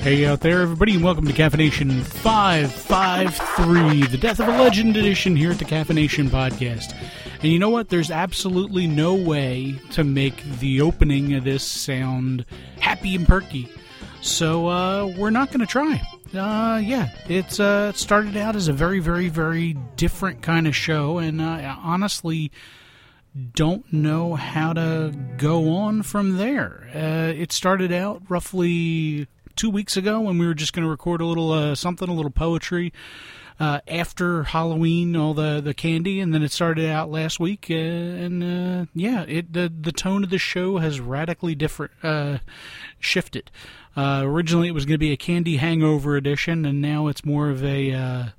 Hey out there, everybody, and welcome to CaffiNation 553, the Death of a Legend edition here at the CaffiNation Podcast. And you know what? There's absolutely no way to make the opening of this sound happy and perky. So, uh, we're not going to try. Uh, yeah, it's, uh, it started out as a very, very, very different kind of show, and, uh, honestly, don't know how to go on from there. Uh, it started out roughly two weeks ago when we were just going to record a little uh, something, a little poetry. Uh, after Halloween, all the, the candy, and then it started out last week, uh, and uh, yeah, it the the tone of the show has radically different uh, shifted. Uh, originally, it was going to be a candy hangover edition, and now it's more of a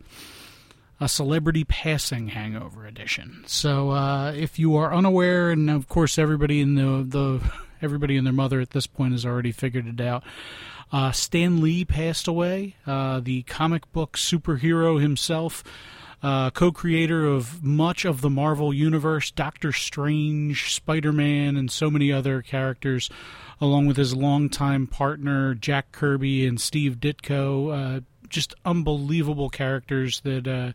a celebrity passing hangover edition. So, uh, if you are unaware, and of course everybody in the the everybody and their mother at this point has already figured it out. Uh, Stan Lee passed away, uh, the comic book superhero himself, uh, co creator of much of the Marvel Universe, Doctor Strange, Spider Man, and so many other characters, along with his longtime partner, Jack Kirby and Steve Ditko. Uh, just unbelievable characters that. Uh,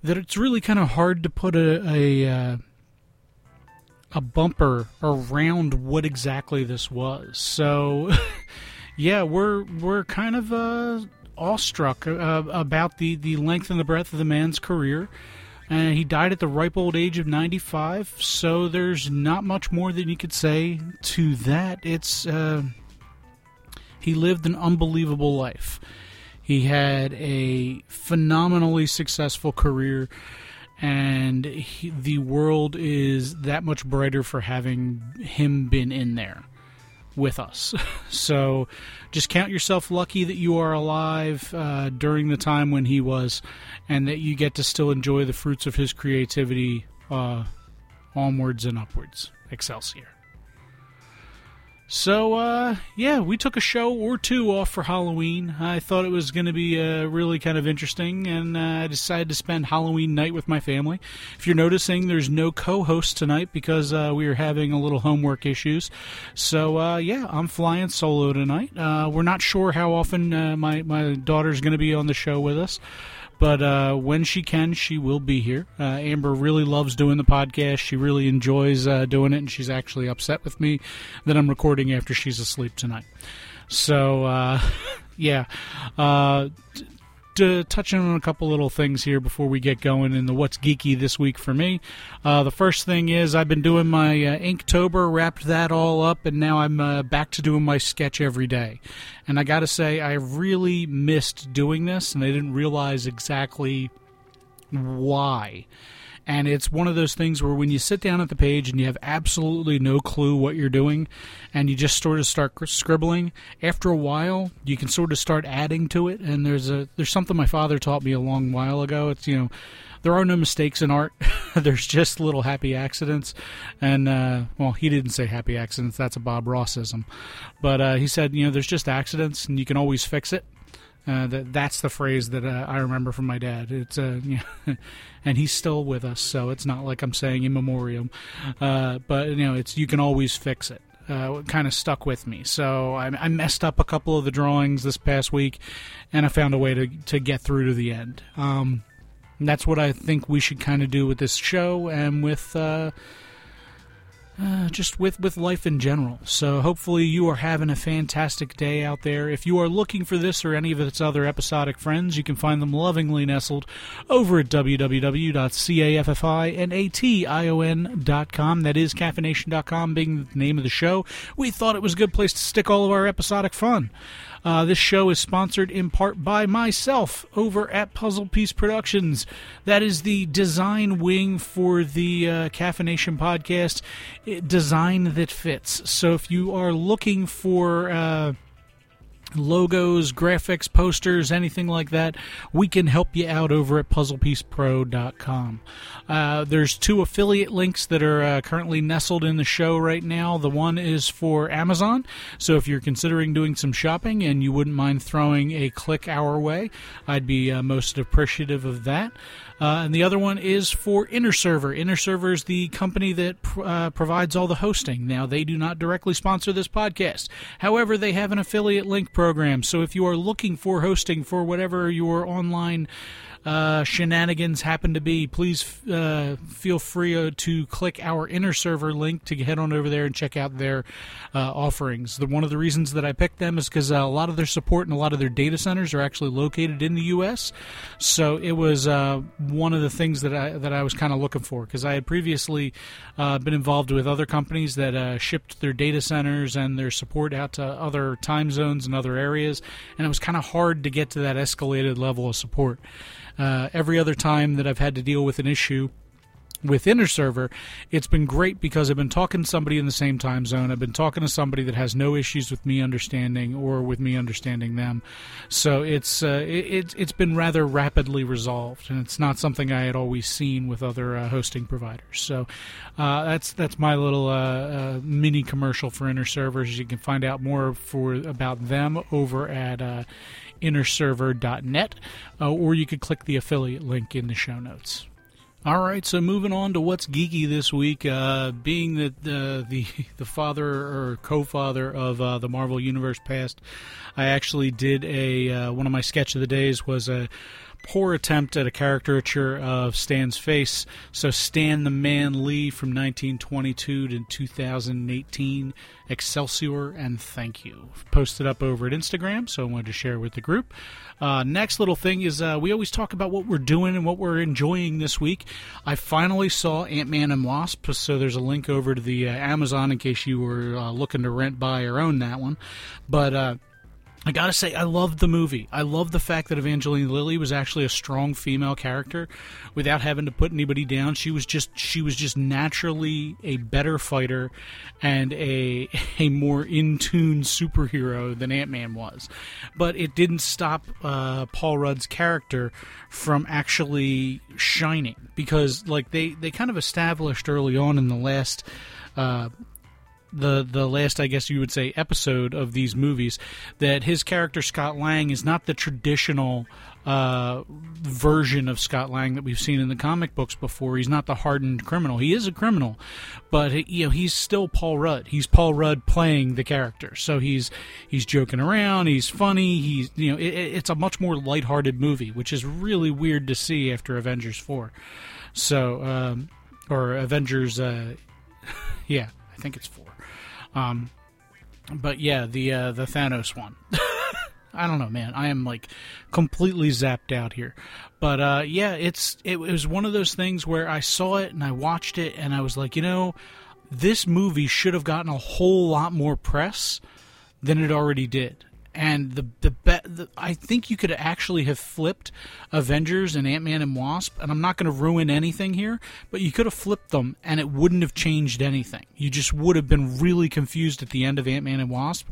that it's really kind of hard to put a, a uh, a bumper around what exactly this was. So, yeah, we're we're kind of uh, awestruck uh, about the the length and the breadth of the man's career. And he died at the ripe old age of 95, so there's not much more that you could say to that. It's uh, he lived an unbelievable life. He had a phenomenally successful career and he, the world is that much brighter for having him been in there with us. so just count yourself lucky that you are alive uh, during the time when he was, and that you get to still enjoy the fruits of his creativity uh, onwards and upwards. Excelsior. So, uh, yeah, we took a show or two off for Halloween. I thought it was going to be uh, really kind of interesting, and uh, I decided to spend Halloween night with my family. If you're noticing, there's no co host tonight because uh, we are having a little homework issues. So, uh, yeah, I'm flying solo tonight. Uh, we're not sure how often my, my daughter's going to be on the show with us. But uh, when she can, she will be here. Uh, Amber really loves doing the podcast. She really enjoys uh, doing it, and she's actually upset with me that I'm recording after she's asleep tonight. So, uh, yeah. Uh, to touch on a couple little things here before we get going in the what's geeky this week for me. Uh, the first thing is I've been doing my uh, Inktober, wrapped that all up, and now I'm uh, back to doing my sketch every day. And I got to say, I really missed doing this, and I didn't realize exactly why. And it's one of those things where when you sit down at the page and you have absolutely no clue what you're doing and you just sort of start scribbling, after a while you can sort of start adding to it. And there's a there's something my father taught me a long while ago. It's you know there are no mistakes in art. There's just little happy accidents. And, uh, well, he didn't say happy accidents. That's a Bob Rossism. But uh, he said, you know, there's just accidents and you can always fix it. Uh, that that's the phrase that uh, I remember from my dad. It's uh, and he's still with us, so it's not like I'm saying in memoriam. Uh, but you know, it's you can always fix it. Uh, kind of stuck with me. So I, I, messed up a couple of the drawings this past week, and I found a way to to get through to the end. Um, that's what I think we should kind of do with this show and with uh, just with, with life in general. So hopefully you are having a fantastic day out there. If you are looking for this or any of its other episodic friends, you can find them lovingly nestled over at www.caffination.com. That is caffination.com being the name of the show. We thought it was a good place to stick all of our episodic fun. Uh, this show is sponsored in part by myself over at Puzzle Piece Productions. That is the design wing for the uh, CaffiNation podcast. Design that fits. So if you are looking for. Uh, logos, graphics, posters, anything like that, we can help you out over at puzzlepiecepro.com. Uh, there's two affiliate links that are uh, currently nestled in the show right now. The one is for Amazon, so if you're considering doing some shopping and you wouldn't mind throwing a click our way, I'd be uh, most appreciative of that. Uh, and the other one is for InterServer. Inner Server is the company that uh, provides all the hosting. Now, they do not directly sponsor this podcast. However, they have an affiliate link program. So if you are looking for hosting for whatever your online uh, shenanigans happen to be, please uh, feel free uh, to click our InterServer link to head on over there and check out their uh, offerings. The, one of the reasons that I picked them is because uh, a lot of their support and a lot of their data centers are actually located in the U.S. So it was uh, one of the things that I that I was kind of looking for because I had previously been involved with other companies that shipped their data centers and their support out to other time zones and other areas, and it was kind of hard to get to that escalated level of support. Uh, every other time that I've had to deal with an issue with InterServer, it's been great because I've been talking to somebody in the same time zone. I've been talking to somebody that has no issues with me understanding or with me understanding them. So it's uh, it, it's been rather rapidly resolved, and it's not something I had always seen with other uh, hosting providers. So uh, that's that's my little uh, uh, mini commercial for InterServers. You can find out more for about them over at uh, interserver.net, uh, or you could click the affiliate link in the show notes. All right, so moving on to what's geeky this week. Uh, being that uh, the the father or co-father of uh, the Marvel Universe past, I actually did a uh, one of my sketch of the days was a poor attempt at a caricature of Stan's face. So Stan the Man Lee from 1922 to 2018, Excelsior and thank you. Posted up over at Instagram, so I wanted to share with the group. Uh, next little thing is uh, we always talk about what we're doing and what we're enjoying this week. I finally saw Ant Man and Wasp, so there's a link over to the uh, Amazon in case you were uh, looking to rent, buy, or own that one. But uh, I gotta say, I loved the movie. I love the fact that Evangeline Lilly was actually a strong female character, without having to put anybody down. She was just she was just naturally a better fighter, and a a more in tune superhero than Ant Man was. But it didn't stop uh, Paul Rudd's character from actually shining because, like they they kind of established early on in the last. Uh, the the last I guess you would say episode of these movies that his character Scott Lang is not the traditional uh, version of Scott Lang that we've seen in the comic books before. He's not the hardened criminal. He is a criminal, but you know he's still Paul Rudd. He's Paul Rudd playing the character. So he's he's joking around. He's funny. He's you know it, it's a much more lighthearted movie, which is really weird to see after Avengers four. So um, or Avengers, uh, yeah, I think it's four. Um, but yeah, the uh, the Thanos one. I don't know, man. I am like completely zapped out here. But uh, yeah, it's it was one of those things where I saw it and I watched it and I was like, you know, this movie should have gotten a whole lot more press than it already did and the the, be, the I think you could actually have flipped Avengers and Ant Man and Wasp, and I'm not going to ruin anything here, but you could have flipped them, and it wouldn't have changed anything. You just would have been really confused at the end of Ant Man and Wasp,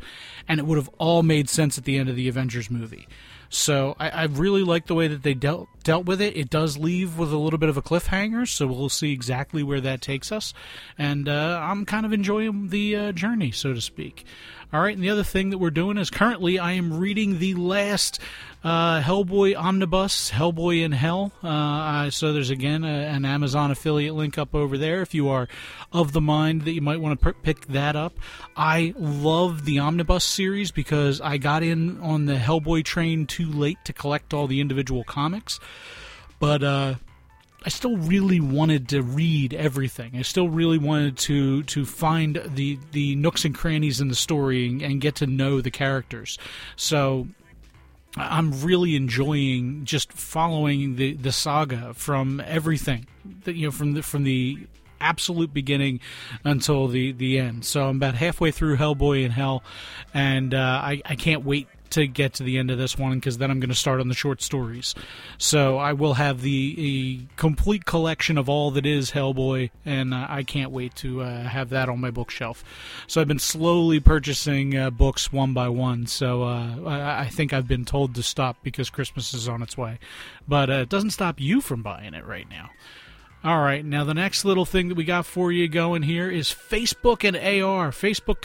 and it would have all made sense at the end of the Avengers movie. So I, I really like the way that they dealt dealt with it. It does leave with a little bit of a cliffhanger, so we'll see exactly where that takes us. And uh, I'm kind of enjoying the uh, journey, so to speak. All right, and the other thing that we're doing is currently I am reading the last uh, Hellboy omnibus, Hellboy in Hell. Uh, so there's again a, an Amazon affiliate link up over there if you are of the mind that you might want to pick that up. I love the omnibus series because I got in on the Hellboy train too late to collect all the individual comics, but. Uh, I still really wanted to read everything. I still really wanted to to find the the nooks and crannies in the story and, and get to know the characters. So I'm really enjoying just following the the saga from everything. That you know from the from the absolute beginning until the the end. So I'm about halfway through Hellboy in Hell, and uh, I I can't wait to get to the end of this one because then I'm going to start on the short stories. So I will have the complete collection of all that is Hellboy, and uh, I can't wait to uh, have that on my bookshelf. So I've been slowly purchasing uh, books one by one. So uh, I, I, think I've been told to stop because Christmas is on its way, but uh, it doesn't stop you from buying it right now. All right, now the next little thing that we got for you going here is Facebook and AR. Facebook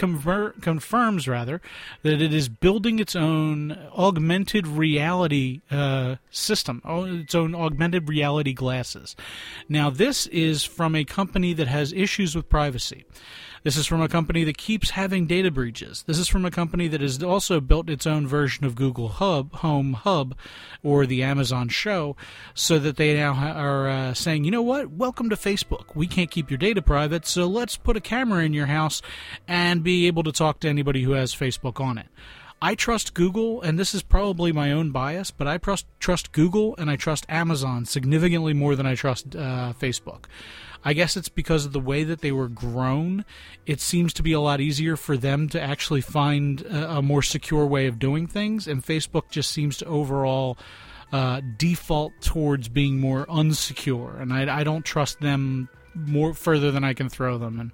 confirms rather that it is building its own augmented reality uh, system, its own augmented reality glasses. Now this is from a company that has issues with privacy. This is from a company that keeps having data breaches. This is from a company that has also built its own version of Google Hub, Home Hub, or the Amazon Show, so that they now are uh, saying, you know what, welcome to Facebook. We can't keep your data private, so let's put a camera in your house and be able to talk to anybody who has Facebook on it. I trust Google, and this is probably my own bias, but I trust, trust Google and I trust Amazon significantly more than I trust uh, Facebook. I guess it's because of the way that they were grown. It seems to be a lot easier for them to actually find a, a more secure way of doing things, and Facebook just seems to overall uh, default towards being more unsecure. And I, I, don't trust them more further than I can throw them, and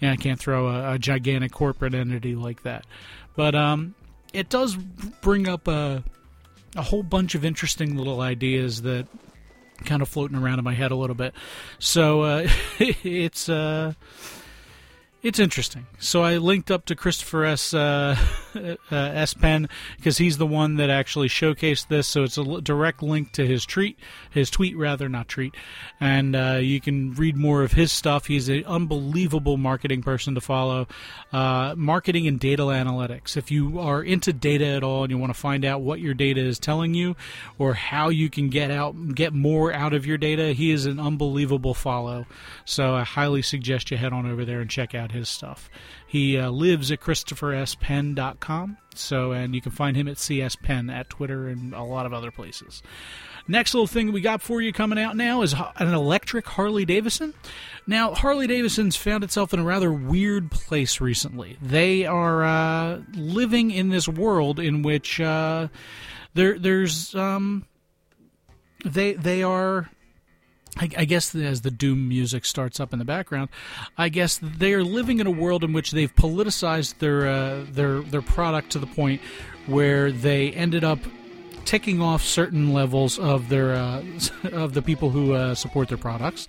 yeah, I can't throw a, a gigantic corporate entity like that. But um, it does bring up a a whole bunch of interesting little ideas that kind of floating around in my head a little bit. So uh, it's uh, it's interesting. So I linked up to Christopher S. Uh, uh, S Penn because he's the one that actually showcased this. So it's a direct link to his tweet, his tweet rather, not treat, and uh, you can read more of his stuff. He's an unbelievable marketing person to follow. Uh, marketing and data analytics. If you are into data at all and you want to find out what your data is telling you or how you can get out get more out of your data, he is an unbelievable follow. So I highly suggest you head on over there and check out his stuff. He uh, lives at ChristopherSPenn.com. So, and you can find him at CSPenn at Twitter and a lot of other places. Next little thing we got for you coming out now is an electric Harley Davidson. Now, Harley Davidson's found itself in a rather weird place recently. They are uh, living in this world in which uh, there, there's um, they they are I, I, guess as the doom music starts up in the background, I guess they are living in a world in which they've politicized their uh, their their product to the point where they ended up ticking off certain levels of their uh, of the people who uh, support their products,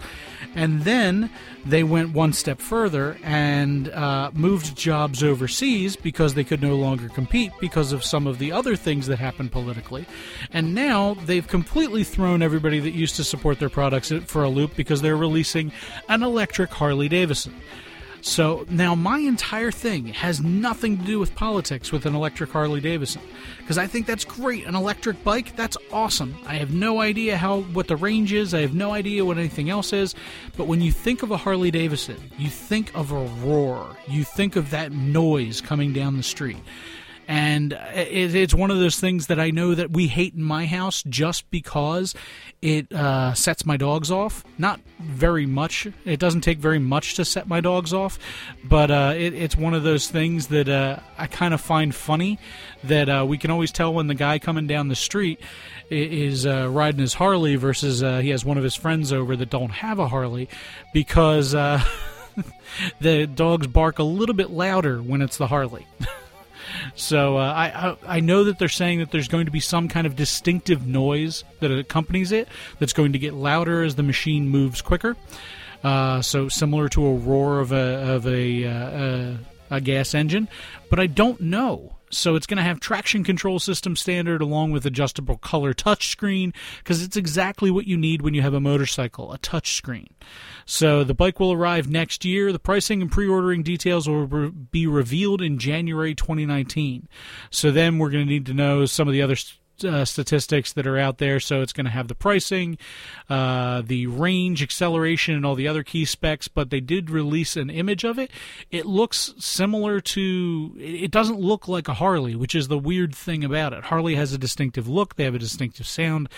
and then they went one step further and uh, moved jobs overseas because they could no longer compete because of some of the other things that happened politically, and now they've completely thrown everybody that used to support their products for a loop because they're releasing an electric Harley Davidson. So now my entire thing has nothing to do with politics with an electric Harley Davidson because I think that's great. An electric bike, that's awesome. I have no idea how what the range is. I have no idea what anything else is. But when you think of a Harley Davidson, you think of a roar. You think of that noise coming down the street and uh, it's one of those things that I know that we hate in my house just because it uh, sets my dogs off. Not very much. It doesn't take very much to set my dogs off, but uh, it, it's one of those things that uh, I kind of find funny. That uh, we can always tell when the guy coming down the street is uh, riding his Harley versus uh, he has one of his friends over that don't have a Harley because the dogs bark a little bit louder when it's the Harley. So uh, I, I know that they're saying that there's going to be some kind of distinctive noise that accompanies it that's going to get louder as the machine moves quicker. Uh, so similar to a roar of a of a, uh, a, a gas engine, but I don't know so it's going to have traction control system standard along with adjustable color touchscreen because it's exactly what you need when you have a motorcycle, a touchscreen. So the bike will arrive next year. The pricing and pre-ordering details will be revealed in January 2019. So then we're going to need to know some of the other uh, statistics that are out there. So it's going to have the pricing, uh, the range, acceleration, and all the other key specs. But they did release an image of it. It looks similar to. It doesn't look like a Harley, which is the weird thing about it. Harley has a distinctive look. They have a distinctive sound.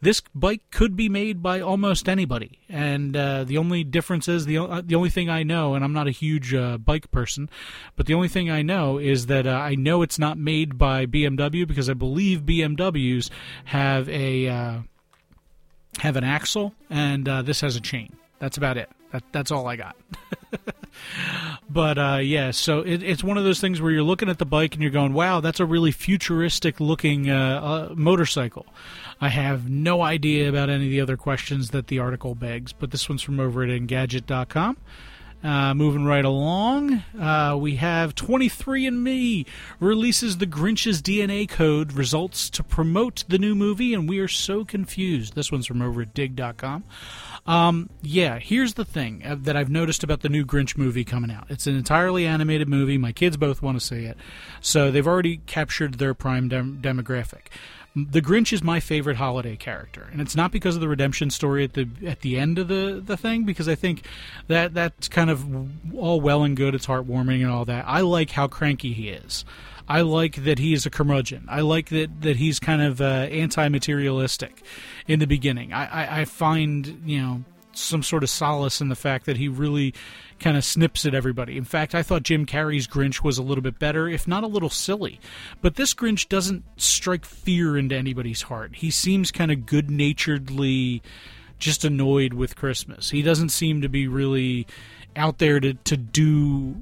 This bike could be made by almost anybody, and uh, the only difference is the uh, the only thing I know, and I'm not a huge uh, bike person, but the only thing I know is that uh, I know it's not made by BMW because I believe BMW BMWs have a uh, have an axle, and uh, this has a chain. That's about it. That, that's all I got. but uh, yeah, so it, it's one of those things where you're looking at the bike and you're going, "Wow, that's a really futuristic looking uh, uh, motorcycle." I have no idea about any of the other questions that the article begs, but this one's from over at Engadget.com. Uh, moving right along, uh, we have 23andMe releases the Grinch's DNA code results to promote the new movie, and we are so confused. This one's from over at Digg.com. Um, yeah, here's the thing uh, that I've noticed about the new Grinch movie coming out. It's an entirely animated movie. My kids both want to see it, so they've already captured their prime dem- demographic the Grinch is my favorite holiday character, and it's not because of the redemption story at the at the end of the the thing, because I think that that's kind of all well and good. It's heartwarming and all that. I like how cranky he is. I like that he is a curmudgeon. I like that that he's kind of uh, anti-materialistic in the beginning. I, I, I find you know some sort of solace in the fact that he really kind of snips at everybody. In fact, I thought Jim Carrey's Grinch was a little bit better, if not a little silly. But this Grinch doesn't strike fear into anybody's heart. He seems kind of good naturedly just annoyed with Christmas. He doesn't seem to be really out there to, to do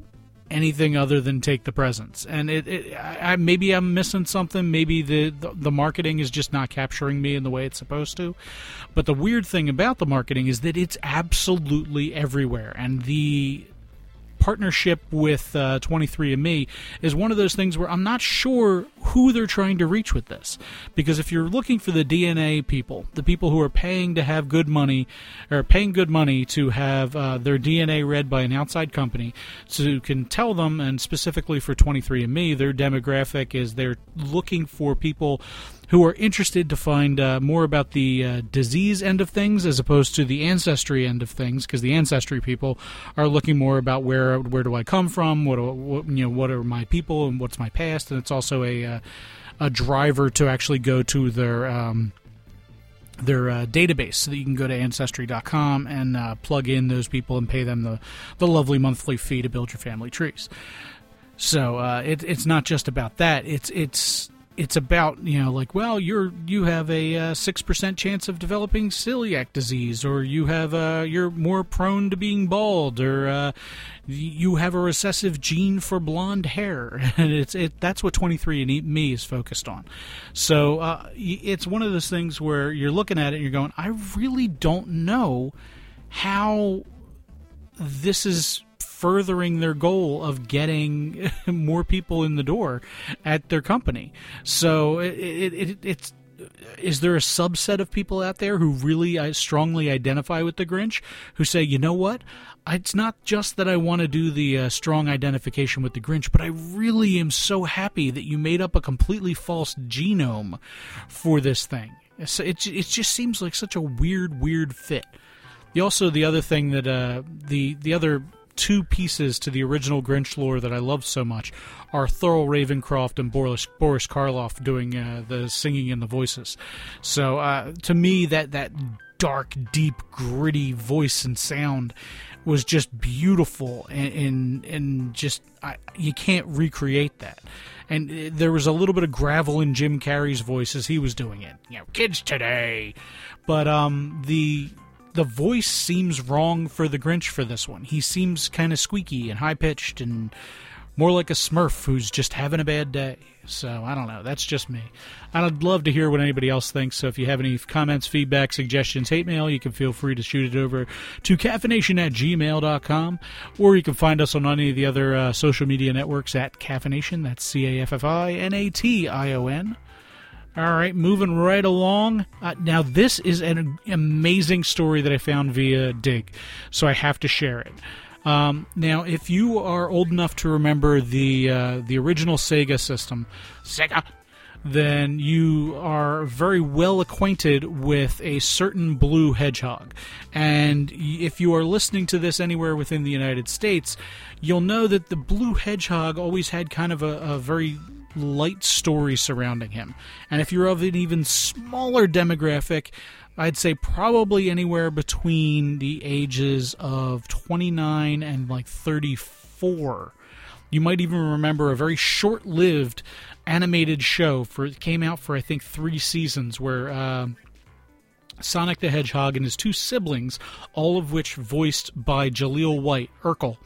anything other than take the presents. And it, it I, maybe I'm missing something. Maybe the, the, the marketing is just not capturing me in the way it's supposed to. But the weird thing about the marketing is that it's absolutely everywhere, and the partnership with uh, 23andMe is one of those things where I'm not sure who they're trying to reach with this. Because if you're looking for the DNA people, the people who are paying to have good money, or paying good money to have uh, their DNA read by an outside company, so you can tell them, and specifically for 23andMe, their demographic is they're looking for people who are interested to find uh, more about the uh, disease end of things as opposed to the ancestry end of things, because the ancestry people are looking more about where where do I come from, what, what, you know, what are my people, and what's my past, and it's also a uh, a driver to actually go to their um, their uh, database so that you can go to ancestry.com and uh, plug in those people and pay them the, the lovely monthly fee to build your family trees. So uh, it, it's not just about that. It's it's it's about you know like well you're you have a uh, six percent chance of developing celiac disease or you have uh, you're more prone to being bald or uh, you have a recessive gene for blonde hair. And it's it that's what 23 and me is focused on. So uh, it's one of those things where you're looking at it and you're going I really don't know how this is furthering their goal of getting more people in the door at their company. So it, it, it, it's is there a subset of people out there who really uh, strongly identify with the Grinch who say, you know what? It's not just that I want to do the uh, strong identification with the Grinch, but I really am so happy that you made up a completely false genome for this thing. So it, it just seems like such a weird, weird fit. The, also, the other thing that uh, the the other two pieces to the original Grinch lore that I love so much are Thurl Ravenscroft and Boris, Boris Karloff doing uh, the singing and the voices. So uh, to me, that that dark, deep, gritty voice and sound was just beautiful, and and, and just I, you can't recreate that. And uh, there was a little bit of gravel in Jim Carrey's voice as he was doing it. You know, kids today, but um the the voice seems wrong for the Grinch for this one. He seems kind of squeaky and high pitched and more like a smurf who's just having a bad day. So I don't know. That's just me. I'd love to hear what anybody else thinks. So if you have any comments, feedback, suggestions, hate mail, you can feel free to shoot it over to caffination at gmail.com. Or you can find us on any of the other uh, social media networks at CaffiNation. That's C A F F I N A T I O N. All right, moving right along. Uh, now, this is an amazing story that I found via Digg, so I have to share it. Um, now, if you are old enough to remember the uh, the original Sega system, Sega, then you are very well acquainted with a certain blue hedgehog. And if you are listening to this anywhere within the United States, you'll know that the blue hedgehog always had kind of a, a very light story surrounding him. And if you're of an even smaller demographic, I'd say probably anywhere between the ages of 29 and like 34. You might even remember a very short-lived animated show for it came out for I think three seasons where uh, Sonic the Hedgehog and his two siblings, all of which voiced by Jaleel White, Urkel.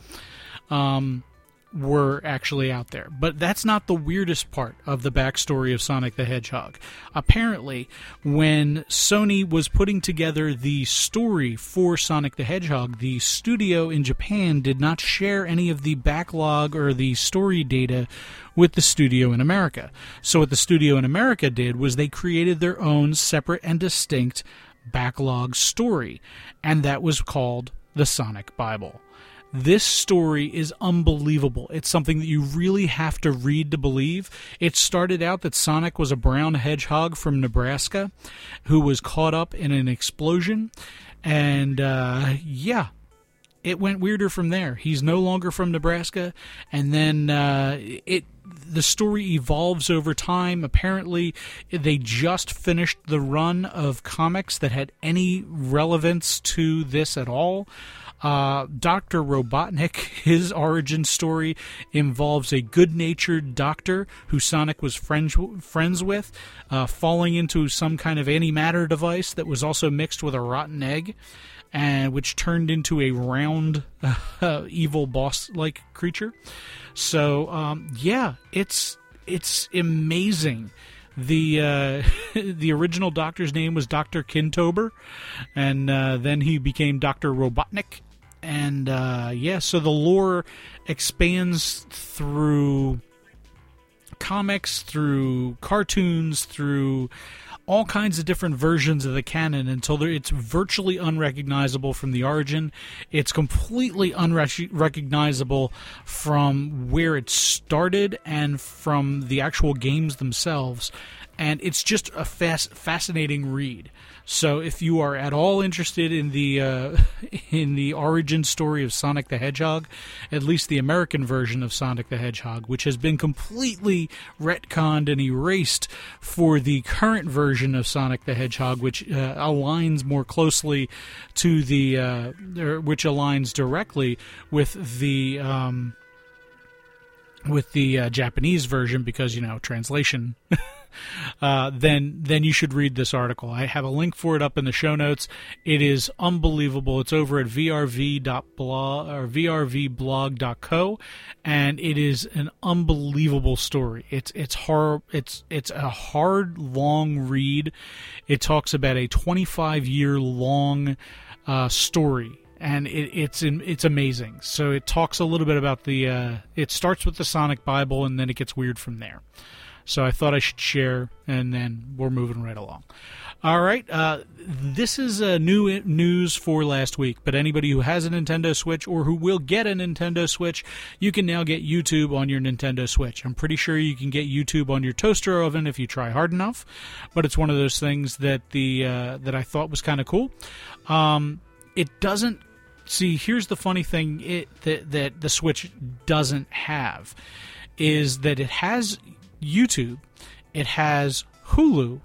Um, were actually out there. But that's not the weirdest part of the backstory of Sonic the Hedgehog. Apparently, when Sony was putting together the story for Sonic the Hedgehog, the studio in Japan did not share any of the backlog or the story data with the studio in America. So, what the studio in America did was they created their own separate and distinct backlog story, and that was called the Sonic Bible. This story is unbelievable. It's something that you really have to read to believe. It started out that Sonic was a brown hedgehog from Nebraska who was caught up in an explosion. And uh, yeah, it went weirder from there. He's no longer from Nebraska, and then uh, it the story evolves over time. Apparently, they just finished the run of comics that had any relevance to this at all. Uh, Dr. Robotnik, his origin story involves a good natured doctor who Sonic was friends, friends with, uh, falling into some kind of antimatter device that was also mixed with a rotten egg. And which turned into a round, uh, evil boss-like creature. So, um, yeah, it's it's amazing the uh, the original doctor's name was Doctor Kintobor, and uh, then he became Doctor Robotnik, and uh, yeah, so the lore expands through comics, through cartoons, through all kinds of different versions of the canon until it's virtually unrecognizable from the origin. It's completely unrecognizable from where it started and from the actual games themselves. And it's just a fascinating read. So if you are at all interested in the uh, in the origin story of Sonic the Hedgehog, at least the American version of Sonic the Hedgehog, which has been completely retconned and erased for the current version of Sonic the Hedgehog, which uh, aligns more closely to the uh, which aligns directly with the um, with the uh, Japanese version because you know translation. uh, then then you should read this article. I have a link for it up in the show notes. It is unbelievable. It's over at vrv.blog or vrvblog.co, and it is an unbelievable story. It's it's hard. It's it's a hard, long read. It talks about a 25 year long uh, story and it, it's it's amazing. So it talks a little bit about the. Uh, it starts with the Sonic Bible, and then it gets weird from there. So I thought I should share, and then we're moving right along. All right, uh, this is uh, new news for last week. But anybody who has a Nintendo Switch or who will get a Nintendo Switch, you can now get YouTube on your Nintendo Switch. I'm pretty sure you can get YouTube on your toaster oven if you try hard enough. But it's one of those things that the uh, that I thought was kind of cool. Um, it doesn't see. Here's the funny thing: it that, that the Switch doesn't have is that it has YouTube, it has Hulu,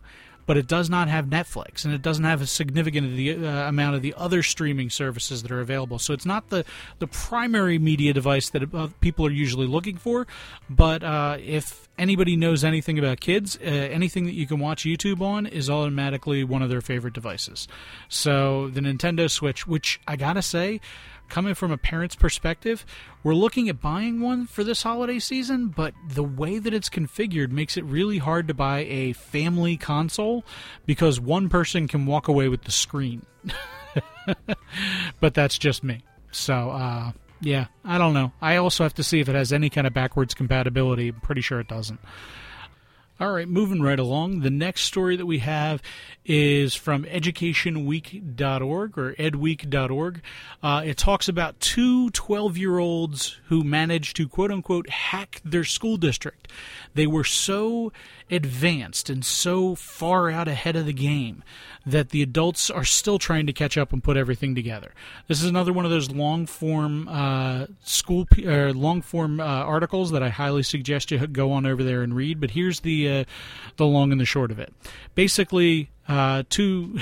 but it does not have Netflix, and it doesn't have a significant uh, amount of the other streaming services that are available. So it's not the the primary media device that uh, people are usually looking for. But uh, if anybody knows anything about kids, uh, anything that you can watch YouTube on is automatically one of their favorite devices. So the Nintendo Switch, which I gotta say coming from a parent's perspective, we're looking at buying one for this holiday season, but the way that it's configured makes it really hard to buy a family console because one person can walk away with the screen. but that's just me. So, uh, yeah, I don't know. I also have to see if it has any kind of backwards compatibility. I'm pretty sure it doesn't. All right, moving right along. The next story that we have is from educationweek.org or edweek.org. Uh, it talks about two 12 year olds who managed to quote unquote hack their school district. They were so advanced and so far out ahead of the game that the adults are still trying to catch up and put everything together. This is another one of those long form uh, school uh, long form uh, articles that I highly suggest you go on over there and read. But here's the uh, the long and the short of it. Basically, uh, two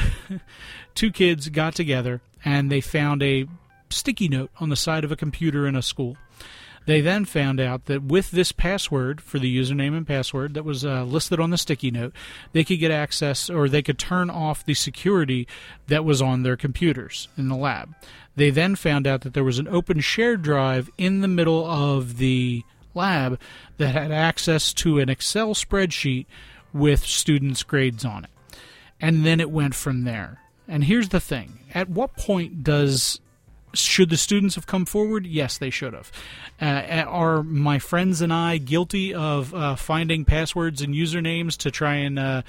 two kids got together and they found a sticky note on the side of a computer in a school They then found out that with this password for the username and password that was uh, listed on the sticky note, they could get access or they could turn off the security that was on their computers in the lab. They then found out that there was an open shared drive in the middle of the lab that had access to an Excel spreadsheet with students' grades on it. And then it went from there. And here's the thing at what point does should the students have come forward? Yes, they should have. Uh, are my friends and I guilty of uh, finding passwords and usernames to try and uh,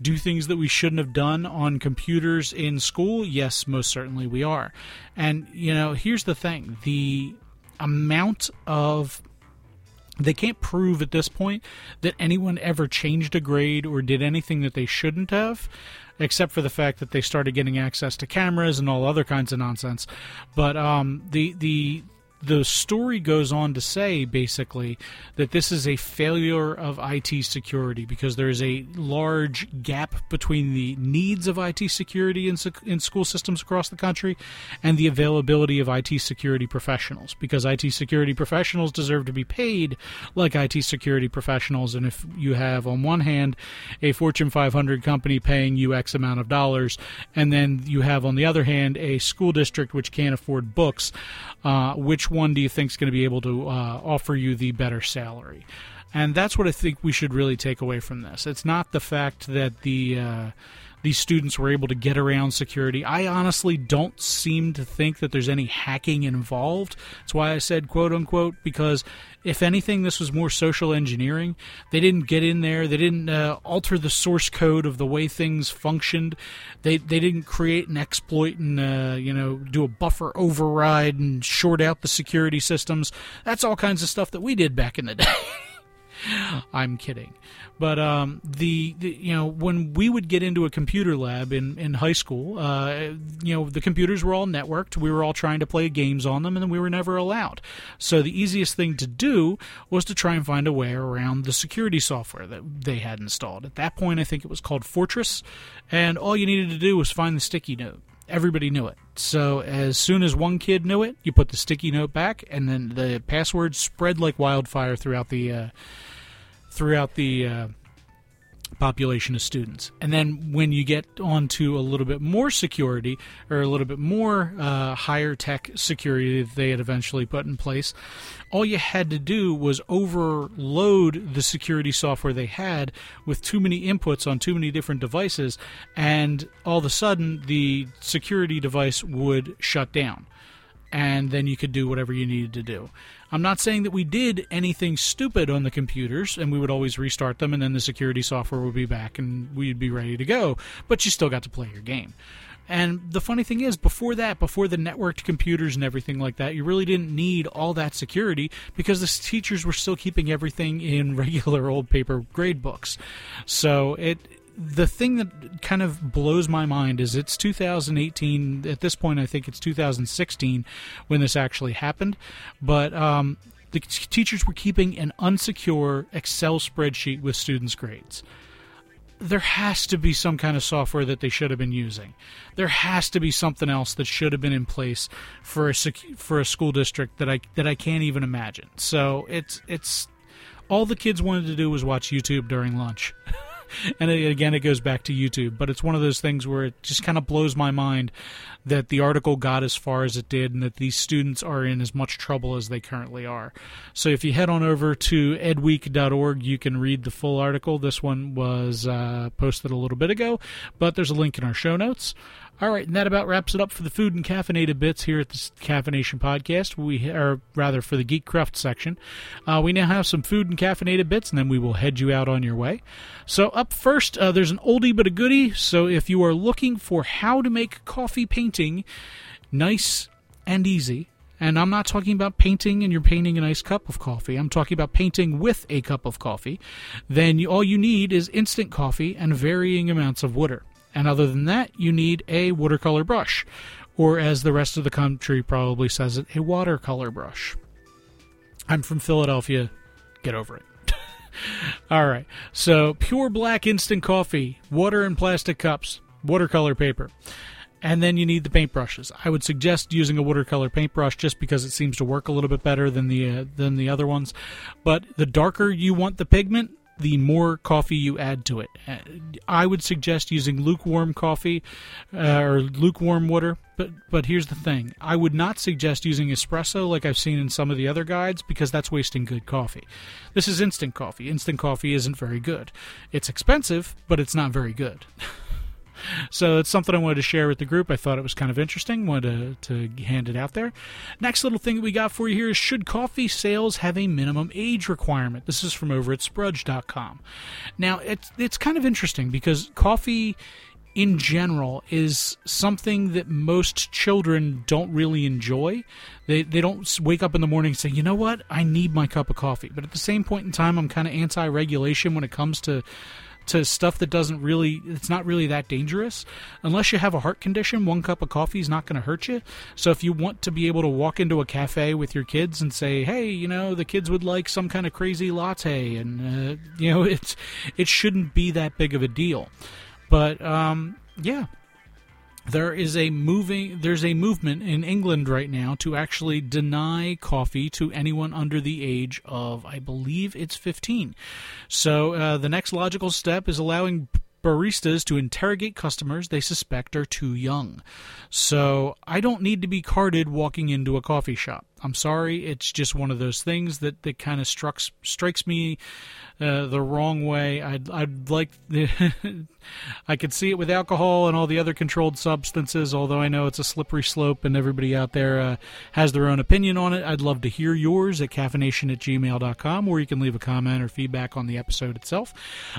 do things that we shouldn't have done on computers in school? Yes, most certainly we are. And, you know, here's the thing the amount of they can't prove at this point that anyone ever changed a grade or did anything that they shouldn't have except for the fact that they started getting access to cameras and all other kinds of nonsense. But um, the the the story goes on to say basically that this is a failure of IT security because there is a large gap between the needs of IT security in, in school systems across the country and the availability of IT security professionals because IT security professionals deserve to be paid like IT security professionals. And if you have on one hand a Fortune 500 company paying you X amount of dollars and then you have on the other hand a school district which can't afford books uh, which one do you think is going to be able to uh, offer you the better salary? And that's what I think we should really take away from this. It's not the fact that the uh, these students were able to get around security. I honestly don't seem to think that there's any hacking involved. That's why I said quote unquote because if anything, this was more social engineering. They didn't get in there. They didn't uh, alter the source code of the way things functioned. They they didn't create an exploit and uh, you know do a buffer override and short out the security systems. That's all kinds of stuff that we did back in the day. I'm kidding. But um, the, the, you know when we would get into a computer lab in in high school, uh, you know the computers were all networked. We were all trying to play games on them, and we were never allowed. So the easiest thing to do was to try and find a way around the security software that they had installed. At that point, I think it was called Fortress, and all you needed to do was find the sticky note everybody knew it. So as soon as one kid knew it, you put the sticky note back, and then the password spread like wildfire throughout the uh, throughout the uh, population of students. And then when you get onto a little bit more security or a little bit more uh, higher tech security that they had eventually put in place, all you had to do was overload the security software they had with too many inputs on too many different devices, and all of a sudden the security device would shut down. And then you could do whatever you needed to do. I'm not saying that we did anything stupid on the computers and we would always restart them and then the security software would be back and we'd be ready to go, but you still got to play your game. And the funny thing is, before that, before the networked computers and everything like that, you really didn't need all that security because the teachers were still keeping everything in regular old paper grade books. So it the thing that kind of blows my mind is it's 2018. At this point, I think it's 2016 when this actually happened. But um, the teachers were keeping an unsecure Excel spreadsheet with students' grades. There has to be some kind of software that they should have been using. There has to be something else that should have been in place for a for a school district that I that I can't even imagine. So it's it's all the kids wanted to do was watch YouTube during lunch. and it, again, it goes back to YouTube. But it's one of those things where it just kind of blows my mind that the article got as far as it did and that these students are in as much trouble as they currently are. So if you head on over to edweek.org, you can read the full article. This one was uh, posted a little bit ago, but there's a link in our show notes. All right, and that about wraps it up for the food and caffeinated bits here at the CaffiNation Podcast. We are rather for the Geek Craft section. Uh, we now have some food and caffeinated bits, and then we will head you out on your way. So up first, uh, there's an oldie but a goodie. So if you are looking for how to make coffee painting nice and easy, and I'm not talking about painting and you're painting a nice cup of coffee. I'm talking about painting with a cup of coffee. Then you, all you need is instant coffee and varying amounts of water. And other than that, you need a watercolor brush, or as the rest of the country probably says it, a watercolor brush. I'm from Philadelphia. Get over it. All right. So, pure black instant coffee, water in plastic cups, watercolor paper. and then you need the paintbrushes. I would suggest using a watercolor paintbrush just because it seems to work a little bit better than the uh, than the other ones. But the darker you want the pigment, the more coffee you add to it. Uh, I would suggest using lukewarm coffee uh, or lukewarm water. But but here's the thing: I would not suggest using espresso like I've seen in some of the other guides because that's wasting good coffee. This is instant coffee. Instant coffee isn't very good. It's expensive, but it's not very good. so it's something I wanted to share with the group. I thought it was kind of interesting. Wanted to, to hand it out there. Next little thing that we got for you here is should coffee sales have a minimum age requirement? This is from over at Sprudge.com. Now it's it's kind of interesting because coffee in general is something that most children don't really enjoy. They they don't wake up in the morning and say, "You know what? I need my cup of coffee." But at the same point in time, I'm kind of anti-regulation when it comes to to stuff that doesn't really it's not really that dangerous. Unless you have a heart condition one cup of coffee is not going to hurt you. So if you want to be able to walk into a cafe with your kids and say hey you know the kids would like some kind of crazy latte and uh, you know it's it shouldn't be that big of a deal. But um, yeah there is a moving there's a movement in England right now to actually deny coffee to anyone under the age of I believe it's 15. So uh, the next logical step is allowing baristas to interrogate customers they suspect are too young. So I don't need to be carded walking into a coffee shop. I'm sorry, it's just one of those things that, that kind of strikes strikes me uh, the wrong way. I'd I'd like I could see it with alcohol and all the other controlled substances. Although I know it's a slippery slope and everybody out there uh, has their own opinion on it. I'd love to hear yours at caffination at gmail.com, or you can leave a comment or feedback on the episode itself.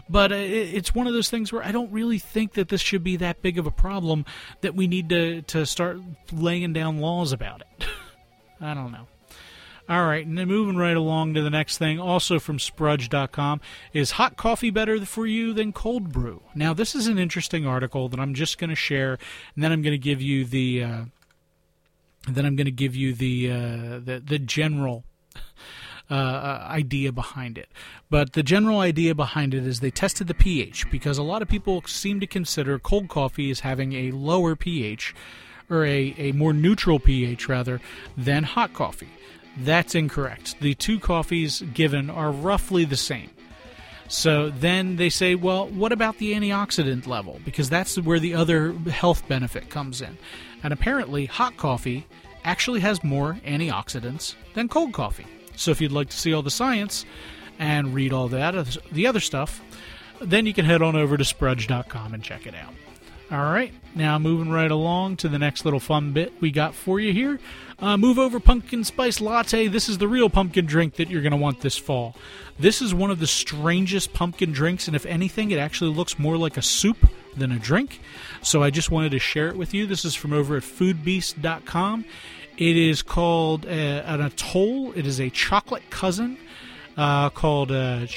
But uh, it's one of those things where I don't really think that this should be that big of a problem that we need to to start laying down laws about it. I don't know. All right, and then moving right along to the next thing, also from Sprudge.com, is hot coffee better for you than cold brew? Now, this is an interesting article that I'm just going to share, and then I'm going to give you the, uh, then I'm going to give you the uh, the, the general uh, uh, idea behind it. But the general idea behind it is they tested the pH because a lot of people seem to consider cold coffee as having a lower pH or a, a more neutral pH rather than hot coffee. That's incorrect. The two coffees given are roughly the same. So then they say, well, what about the antioxidant level? Because that's where the other health benefit comes in. And apparently, hot coffee actually has more antioxidants than cold coffee. So if you'd like to see all the science and read all that, the other stuff, then you can head on over to sprudge.com and check it out. All right, now moving right along to the next little fun bit we got for you here. Uh, move over pumpkin spice latte. This is the real pumpkin drink that you're going to want this fall. This is one of the strangest pumpkin drinks, and if anything, it actually looks more like a soup than a drink. So I just wanted to share it with you. This is from over at foodbeast.com. It is called uh, an atole, it is a chocolate cousin uh, called uh,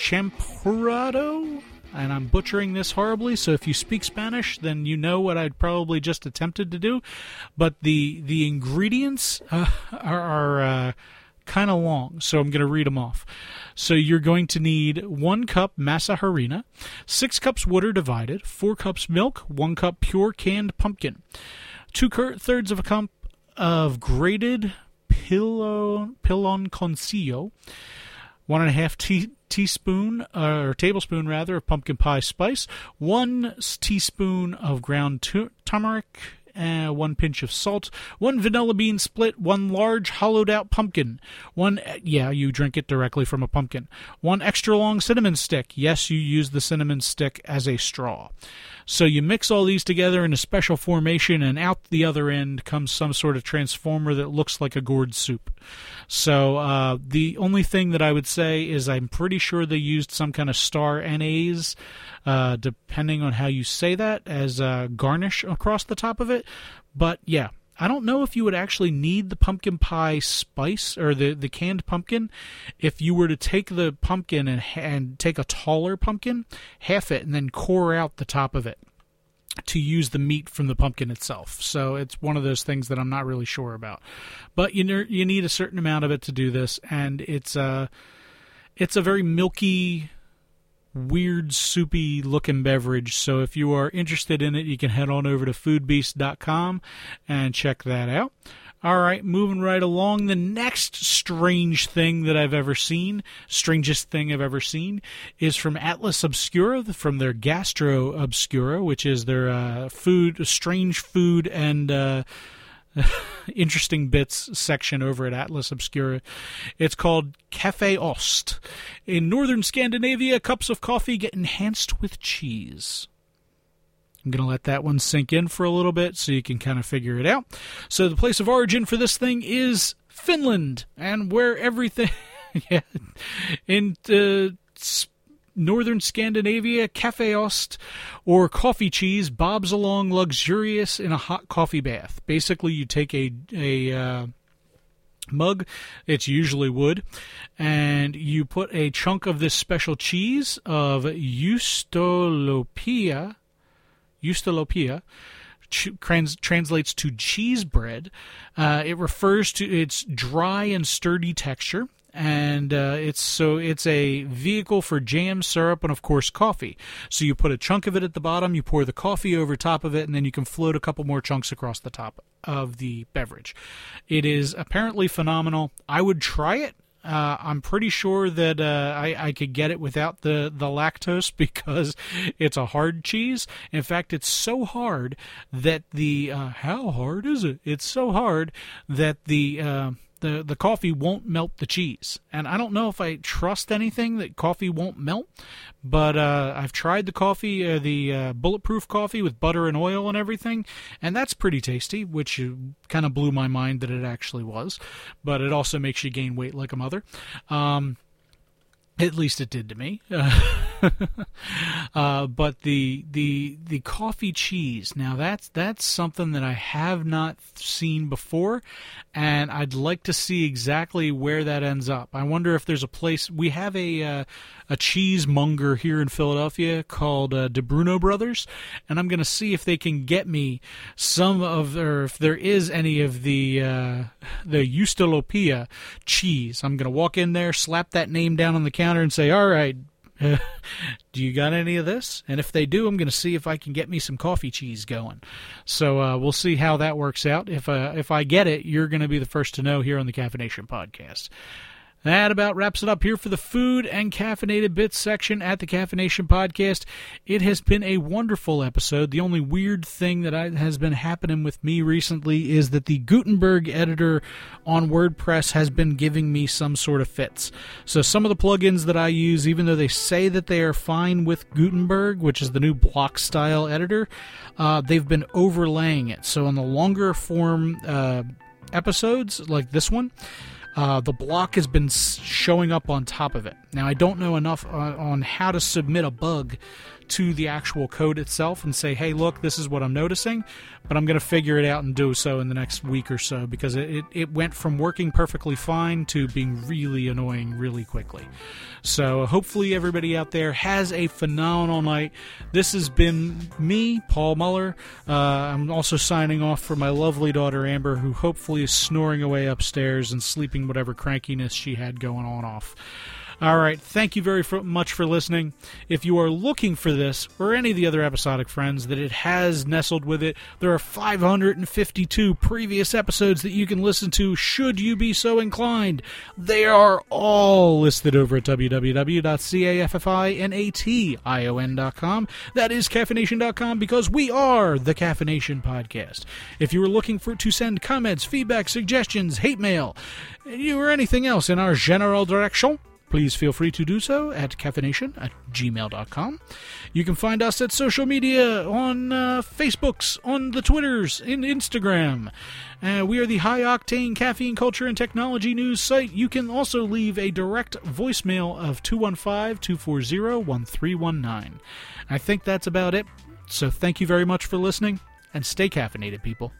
and I'm butchering this horribly. So if you speak Spanish, then you know what I'd probably just attempted to do. But the the ingredients uh, are, are uh, kind of long, so I'm going to read them off. So you're going to need one cup masa harina, six cups water divided, four cups milk, one cup pure canned pumpkin, two thirds of a cup of grated pilon piloncillo one and a half tea, teaspoon uh, or tablespoon rather of pumpkin pie spice, one teaspoon of ground turmeric, uh, one pinch of salt, one vanilla bean split, one large hollowed out pumpkin, one, yeah, you drink it directly from a pumpkin, one extra long cinnamon stick. Yes, you use the cinnamon stick as a straw. So you mix all these together in a special formation, and out the other end comes some sort of transformer that looks like a gourd soup. So uh, the only thing that I would say is I'm pretty sure they used some kind of star anise, uh, depending on how you say that, as a garnish across the top of it. But yeah, I don't know if you would actually need the pumpkin pie spice or the, the canned pumpkin if you were to take the pumpkin and, and take a taller pumpkin, half it, and then core out the top of it to use the meat from the pumpkin itself. So it's one of those things that I'm not really sure about. But you know, you need a certain amount of it to do this, and it's a it's a very milky weird, soupy looking beverage. So if you are interested in it, you can head on over to foodbeast.com and check that out. All right, moving right along. The next strange thing that I've ever seen, strangest thing I've ever seen, is from Atlas Obscura, from their Gastro Obscura, which is their uh, food, strange food and uh, interesting bits section over at Atlas Obscura. It's called Kaffeost. In northern Scandinavia, cups of coffee get enhanced with cheese. I'm going to let that one sink in for a little bit so you can kind of figure it out. So, the place of origin for this thing is Finland, and where everything. yeah, in uh, northern Scandinavia, Kaffeost or coffee cheese bobs along luxurious in a hot coffee bath. Basically, you take a. a uh, mug. It's usually wood. And you put a chunk of this special cheese of Eustolopia Eustolopia, trans- translates to cheese bread. Uh, it refers to its dry and sturdy texture and uh, it's so it's a vehicle for jam, syrup, and of course coffee. So you put a chunk of it at the bottom, you pour the coffee over top of it, and then you can float a couple more chunks across the top of the beverage. It is apparently phenomenal. I would try it. Uh, I'm pretty sure that uh, I, I could get it without the, the lactose because it's a hard cheese. In fact, it's so hard that the uh, how hard is it? It's so hard that the uh, the the coffee won't melt the cheese. And I don't know if I trust anything that coffee won't melt, but uh, I've tried the coffee, uh, the uh, bulletproof coffee with butter and oil and everything, and that's pretty tasty, which kind of blew my mind that it actually was. But it also makes you gain weight like a mother. Um, at least it did to me. uh, but the the the coffee cheese now that's that's something that I have not seen before, and I'd like to see exactly where that ends up. I wonder if there's a place we have a uh, a cheesemonger here in Philadelphia called uh, Di Bruno Brothers, and I'm going to see if they can get me some of, or if there is any of the uh, the Eustolopia cheese. I'm going to walk in there, slap that name down on the counter, and say, "All right, do you got any of this? And if they do, I'm going to see if I can get me some coffee cheese going. So uh, we'll see how that works out. If uh, if I get it, you're going to be the first to know here on the CaffiNation Podcast. That about wraps it up here for the food and caffeinated bits section at the CaffiNation Podcast. It has been a wonderful episode. The only weird thing that I, has been happening with me recently is that the Gutenberg editor on WordPress has been giving me some sort of fits. So some of the plugins that I use, even though they say that they are fine with Gutenberg, which is the new block style editor, uh, they've been overlaying it. So on the longer form uh, episodes like this one, uh, the block has been showing up on top of it. Now, I don't know enough on, on how to submit a bug to the actual code itself and say, hey, look, this is what I'm noticing, but I'm going to figure it out and do so in the next week or so because it, it, went from working perfectly fine to being really annoying really quickly. So hopefully everybody out there has a phenomenal night. This has been me, Paul Muller. Uh, I'm also signing off for my lovely daughter Amber, who hopefully is snoring away upstairs and sleeping whatever crankiness she had going on off. All right. Thank you very much for listening. If you are looking for this or any of the other episodic friends that it has nestled with it, there are 552 previous episodes that you can listen to should you be so inclined. They are all listed over at www.caffination.com. That is caffination.com because we are the CaffiNation Podcast. If you are looking for to send comments, feedback, suggestions, hate mail, you or anything else in our general direction, please feel free to do so at caffination at gmail.com. You can find us at social media on uh, Facebooks, on the Twitters, in Instagram. Uh, we are the high octane caffeine culture and technology news site. You can also leave a direct voicemail of 215 240 1319. I think that's about it. So thank you very much for listening and stay caffeinated, people.